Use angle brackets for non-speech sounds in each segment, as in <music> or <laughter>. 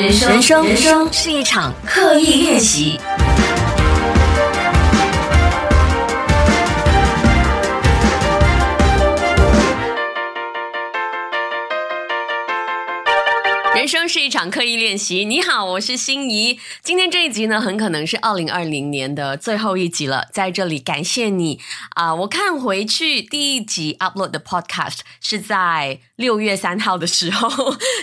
人生，人生，是一场刻意练习。人生是一场刻意练习。你好，我是心怡。今天这一集呢，很可能是二零二零年的最后一集了。在这里感谢你啊！我看回去第一集 upload 的 podcast 是在六月三号的时候，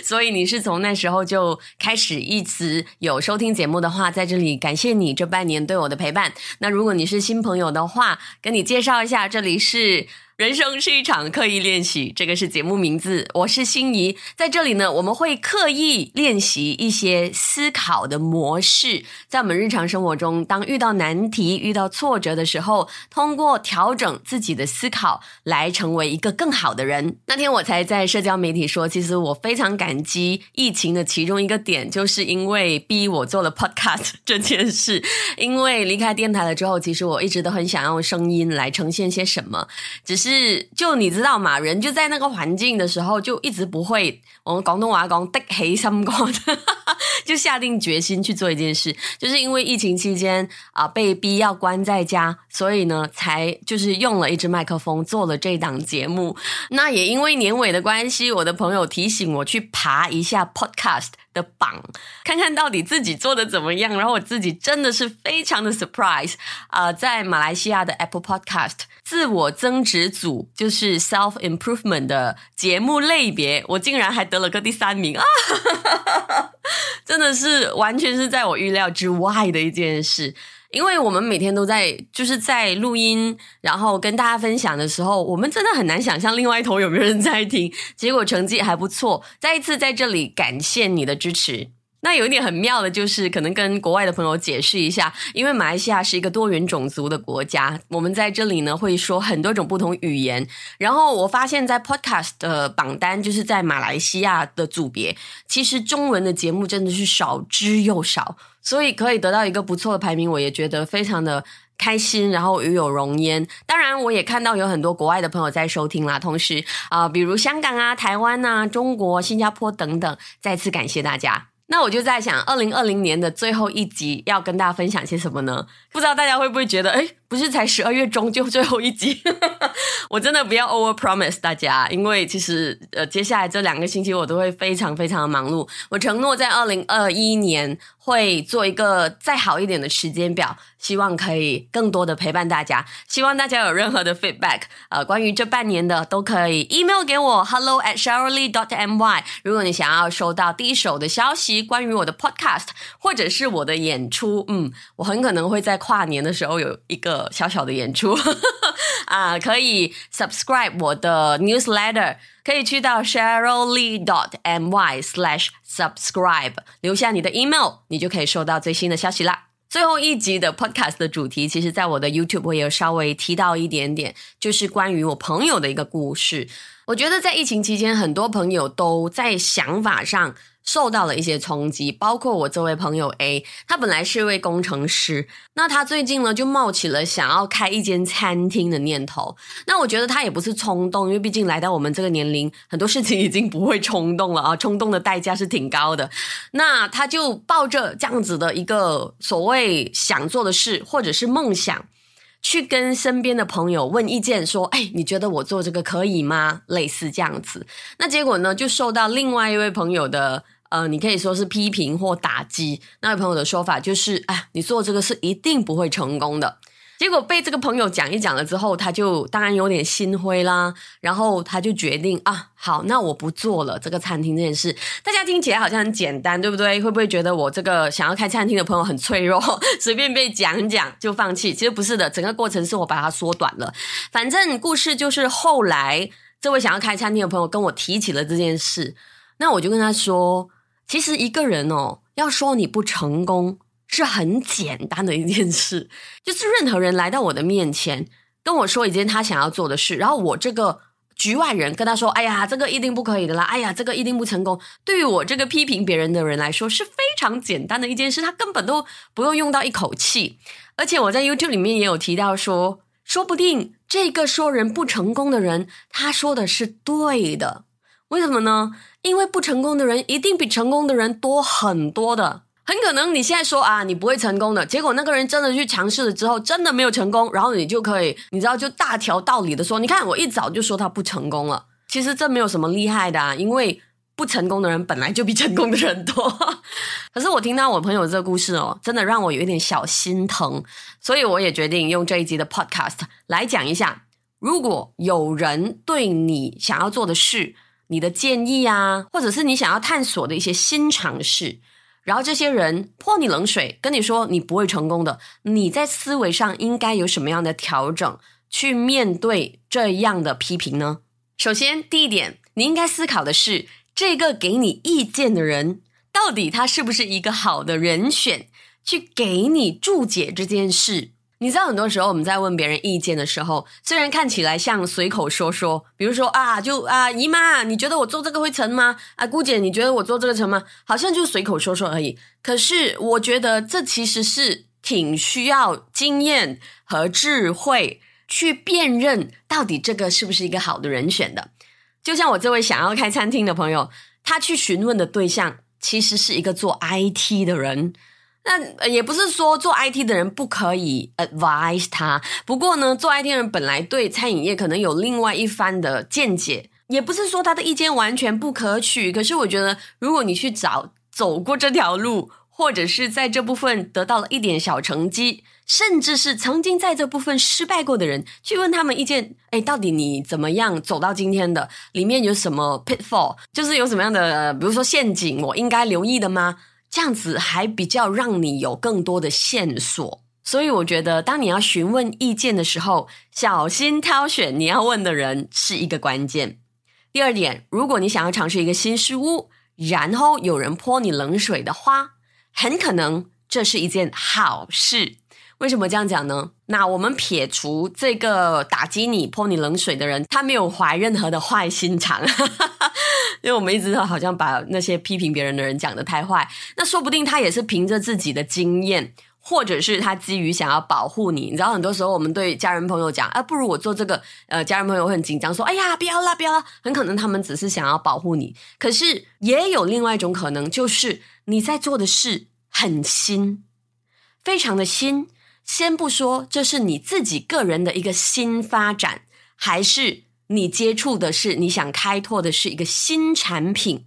所以你是从那时候就开始一直有收听节目的话，在这里感谢你这半年对我的陪伴。那如果你是新朋友的话，跟你介绍一下，这里是。人生是一场刻意练习，这个是节目名字。我是心仪，在这里呢，我们会刻意练习一些思考的模式，在我们日常生活中，当遇到难题、遇到挫折的时候，通过调整自己的思考，来成为一个更好的人。那天我才在社交媒体说，其实我非常感激疫情的其中一个点，就是因为逼我做了 podcast <laughs> 这件事。因为离开电台了之后，其实我一直都很想用声音来呈现些什么，只是。是，就你知道嘛？人就在那个环境的时候，就一直不会。我们广东话讲的起心肝，就下定决心去做一件事。就是因为疫情期间啊，被逼要关在家，所以呢，才就是用了一支麦克风做了这档节目。那也因为年尾的关系，我的朋友提醒我去爬一下 Podcast。的榜，看看到底自己做的怎么样。然后我自己真的是非常的 surprise 啊，在马来西亚的 Apple Podcast 自我增值组，就是 self improvement 的节目类别，我竟然还得了个第三名啊！<laughs> 真的是完全是在我预料之外的一件事。因为我们每天都在就是在录音，然后跟大家分享的时候，我们真的很难想象另外一头有没有人在听。结果成绩还不错，再一次在这里感谢你的支持。那有一点很妙的就是，可能跟国外的朋友解释一下，因为马来西亚是一个多元种族的国家，我们在这里呢会说很多种不同语言。然后我发现，在 Podcast 的榜单，就是在马来西亚的组别，其实中文的节目真的是少之又少，所以可以得到一个不错的排名，我也觉得非常的开心，然后与有荣焉。当然，我也看到有很多国外的朋友在收听啦，同时啊，比如香港啊、台湾啊、中国、新加坡等等，再次感谢大家。那我就在想，二零二零年的最后一集要跟大家分享些什么呢？不知道大家会不会觉得，哎，不是才十二月中 <laughs> 就最后一集？<laughs> 我真的不要 over promise 大家，因为其实呃，接下来这两个星期我都会非常非常的忙碌。我承诺在二零二一年会做一个再好一点的时间表。希望可以更多的陪伴大家，希望大家有任何的 feedback，呃，关于这半年的都可以 email 给我，hello at shirley dot my。如果你想要收到第一手的消息，关于我的 podcast 或者是我的演出，嗯，我很可能会在跨年的时候有一个小小的演出，<laughs> 啊，可以 subscribe 我的 newsletter，可以去到 sherly dot my slash subscribe，留下你的 email，你就可以收到最新的消息啦。最后一集的 podcast 的主题，其实在我的 YouTube 我也有稍微提到一点点，就是关于我朋友的一个故事。我觉得在疫情期间，很多朋友都在想法上。受到了一些冲击，包括我这位朋友 A，他本来是一位工程师，那他最近呢就冒起了想要开一间餐厅的念头。那我觉得他也不是冲动，因为毕竟来到我们这个年龄，很多事情已经不会冲动了啊，冲动的代价是挺高的。那他就抱着这样子的一个所谓想做的事或者是梦想，去跟身边的朋友问意见，说：“哎，你觉得我做这个可以吗？”类似这样子。那结果呢，就受到另外一位朋友的。呃，你可以说是批评或打击那位朋友的说法，就是哎，你做这个是一定不会成功的。结果被这个朋友讲一讲了之后，他就当然有点心灰啦。然后他就决定啊，好，那我不做了这个餐厅这件事。大家听起来好像很简单，对不对？会不会觉得我这个想要开餐厅的朋友很脆弱，<laughs> 随便被讲讲就放弃？其实不是的，整个过程是我把它缩短了。反正故事就是后来这位想要开餐厅的朋友跟我提起了这件事，那我就跟他说。其实一个人哦，要说你不成功是很简单的一件事。就是任何人来到我的面前，跟我说一件他想要做的事，然后我这个局外人跟他说：“哎呀，这个一定不可以的啦！哎呀，这个一定不成功。”对于我这个批评别人的人来说，是非常简单的一件事，他根本都不用用到一口气。而且我在 YouTube 里面也有提到说，说不定这个说人不成功的人，他说的是对的。为什么呢？因为不成功的人一定比成功的人多很多的。很可能你现在说啊，你不会成功的，结果那个人真的去尝试了之后，真的没有成功，然后你就可以，你知道，就大条道理的说，你看我一早就说他不成功了。其实这没有什么厉害的，啊，因为不成功的人本来就比成功的人多。<laughs> 可是我听到我朋友这个故事哦，真的让我有一点小心疼，所以我也决定用这一集的 Podcast 来讲一下，如果有人对你想要做的事。你的建议啊，或者是你想要探索的一些新尝试，然后这些人泼你冷水，跟你说你不会成功的，你在思维上应该有什么样的调整去面对这样的批评呢？首先，第一点，你应该思考的是，这个给你意见的人，到底他是不是一个好的人选，去给你注解这件事。你知道，很多时候我们在问别人意见的时候，虽然看起来像随口说说，比如说啊，就啊，姨妈，你觉得我做这个会成吗？啊，姑姐，你觉得我做这个成吗？好像就随口说说而已。可是我觉得这其实是挺需要经验和智慧去辨认到底这个是不是一个好的人选的。就像我这位想要开餐厅的朋友，他去询问的对象其实是一个做 IT 的人。那也不是说做 IT 的人不可以 advise 他，不过呢，做 IT 人本来对餐饮业可能有另外一番的见解，也不是说他的意见完全不可取。可是我觉得，如果你去找走过这条路，或者是在这部分得到了一点小成绩，甚至是曾经在这部分失败过的人，去问他们意见，哎，到底你怎么样走到今天的？里面有什么 pitfall，就是有什么样的，比如说陷阱，我应该留意的吗？这样子还比较让你有更多的线索，所以我觉得，当你要询问意见的时候，小心挑选你要问的人是一个关键。第二点，如果你想要尝试一个新事物，然后有人泼你冷水的话，很可能这是一件好事。为什么这样讲呢？那我们撇除这个打击你、泼你冷水的人，他没有怀任何的坏心肠。<laughs> 因为我们一直都好像把那些批评别人的人讲的太坏，那说不定他也是凭着自己的经验，或者是他基于想要保护你。你知道，很多时候我们对家人朋友讲，啊，不如我做这个，呃，家人朋友会很紧张，说，哎呀，不要啦，不要啦。很可能他们只是想要保护你，可是也有另外一种可能，就是你在做的事很新，非常的新。先不说这是你自己个人的一个新发展，还是。你接触的是你想开拓的是一个新产品，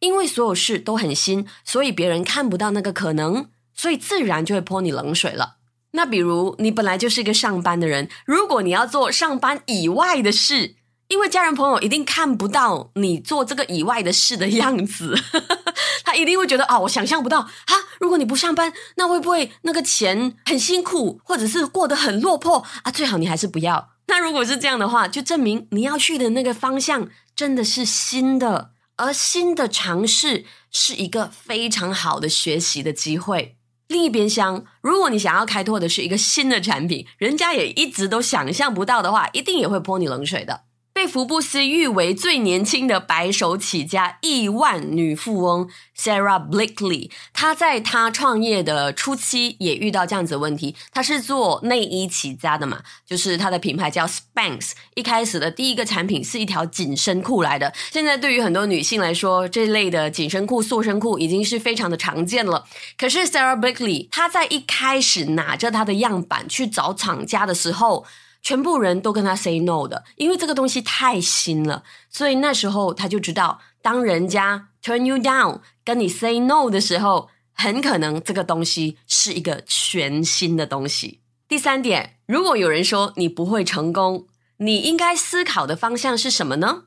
因为所有事都很新，所以别人看不到那个可能，所以自然就会泼你冷水了。那比如你本来就是一个上班的人，如果你要做上班以外的事，因为家人朋友一定看不到你做这个以外的事的样子，<laughs> 他一定会觉得哦，我想象不到啊。如果你不上班，那会不会那个钱很辛苦，或者是过得很落魄啊？最好你还是不要。<laughs> 那如果是这样的话，就证明你要去的那个方向真的是新的，而新的尝试是一个非常好的学习的机会。另一边厢，如果你想要开拓的是一个新的产品，人家也一直都想象不到的话，一定也会泼你冷水的。被福布斯誉为最年轻的白手起家亿万女富翁 Sarah Blakely，她在她创业的初期也遇到这样子的问题。她是做内衣起家的嘛，就是她的品牌叫 Spanx。一开始的第一个产品是一条紧身裤来的。现在对于很多女性来说，这类的紧身裤、塑身裤已经是非常的常见了。可是 Sarah Blakely 她在一开始拿着她的样板去找厂家的时候。全部人都跟他 say no 的，因为这个东西太新了，所以那时候他就知道，当人家 turn you down 跟你 say no 的时候，很可能这个东西是一个全新的东西。第三点，如果有人说你不会成功，你应该思考的方向是什么呢？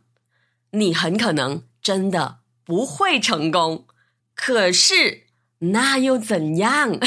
你很可能真的不会成功，可是那又怎样？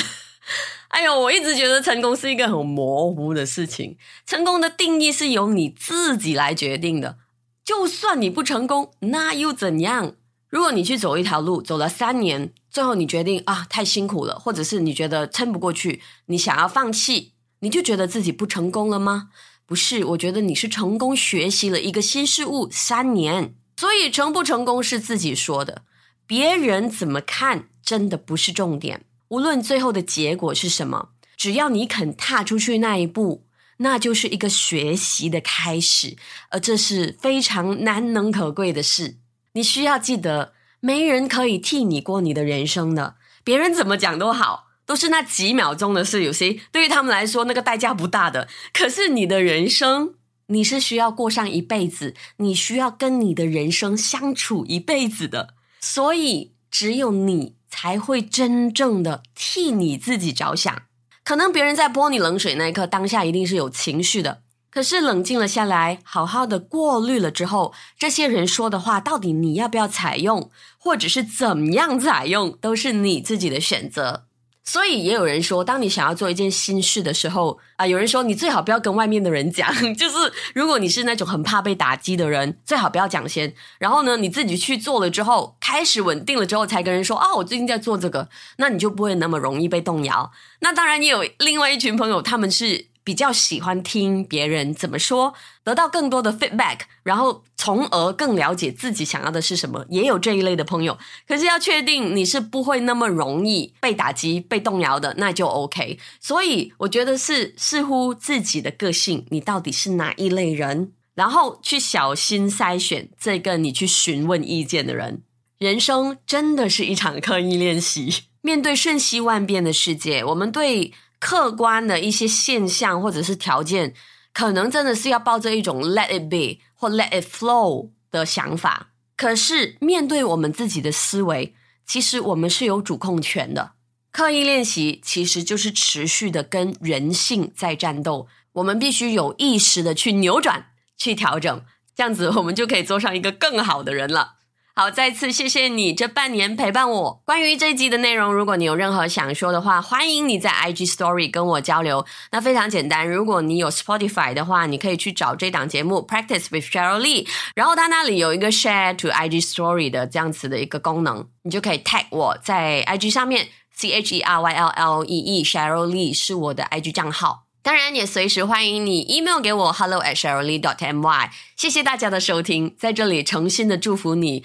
哎呦，我一直觉得成功是一个很模糊的事情。成功的定义是由你自己来决定的。就算你不成功，那又怎样？如果你去走一条路，走了三年，最后你决定啊，太辛苦了，或者是你觉得撑不过去，你想要放弃，你就觉得自己不成功了吗？不是，我觉得你是成功学习了一个新事物三年。所以成不成功是自己说的，别人怎么看真的不是重点。无论最后的结果是什么，只要你肯踏出去那一步，那就是一个学习的开始，而这是非常难能可贵的事。你需要记得，没人可以替你过你的人生的，别人怎么讲都好，都是那几秒钟的事。有些对于他们来说，那个代价不大的。可是你的人生，你是需要过上一辈子，你需要跟你的人生相处一辈子的，所以只有你才会真正的替你自己着想。可能别人在泼你冷水那一刻，当下一定是有情绪的。可是冷静了下来，好好的过滤了之后，这些人说的话，到底你要不要采用，或者是怎么样采用，都是你自己的选择。所以也有人说，当你想要做一件新事的时候啊，有人说你最好不要跟外面的人讲，<laughs> 就是如果你是那种很怕被打击的人，最好不要讲先。然后呢，你自己去做了之后，开始稳定了之后，才跟人说啊，我最近在做这个，那你就不会那么容易被动摇。那当然也有另外一群朋友，他们是。比较喜欢听别人怎么说，得到更多的 feedback，然后从而更了解自己想要的是什么。也有这一类的朋友，可是要确定你是不会那么容易被打击、被动摇的，那就 OK。所以我觉得是似乎自己的个性，你到底是哪一类人，然后去小心筛选这个你去询问意见的人。人生真的是一场刻意练习，面对瞬息万变的世界，我们对。客观的一些现象或者是条件，可能真的是要抱着一种 let it be 或 let it flow 的想法。可是面对我们自己的思维，其实我们是有主控权的。刻意练习其实就是持续的跟人性在战斗，我们必须有意识的去扭转、去调整，这样子我们就可以做上一个更好的人了。好，再次谢谢你这半年陪伴我。关于这一集的内容，如果你有任何想说的话，欢迎你在 IG Story 跟我交流。那非常简单，如果你有 Spotify 的话，你可以去找这档节目 Practice with Cheryl Lee，然后它那里有一个 Share to IG Story 的这样子的一个功能，你就可以 tag 我在 IG 上面 C H E R Y L L E E Cheryl Lee 是我的 IG 账号。当然，也随时欢迎你 email 给我 hello at cheryl lee dot my。谢谢大家的收听，在这里诚心的祝福你。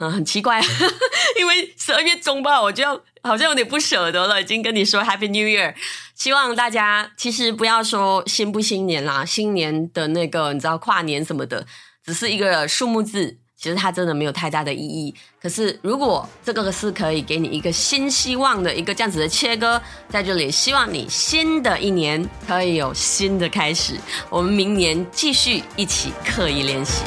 嗯，很奇怪，<laughs> 因为十二月中吧，我就要好像有点不舍得了，已经跟你说 Happy New Year，希望大家其实不要说新不新年啦，新年的那个你知道跨年什么的，只是一个数目字，其实它真的没有太大的意义。可是如果这个是可以给你一个新希望的一个这样子的切割，在这里希望你新的一年可以有新的开始，我们明年继续一起刻意练习。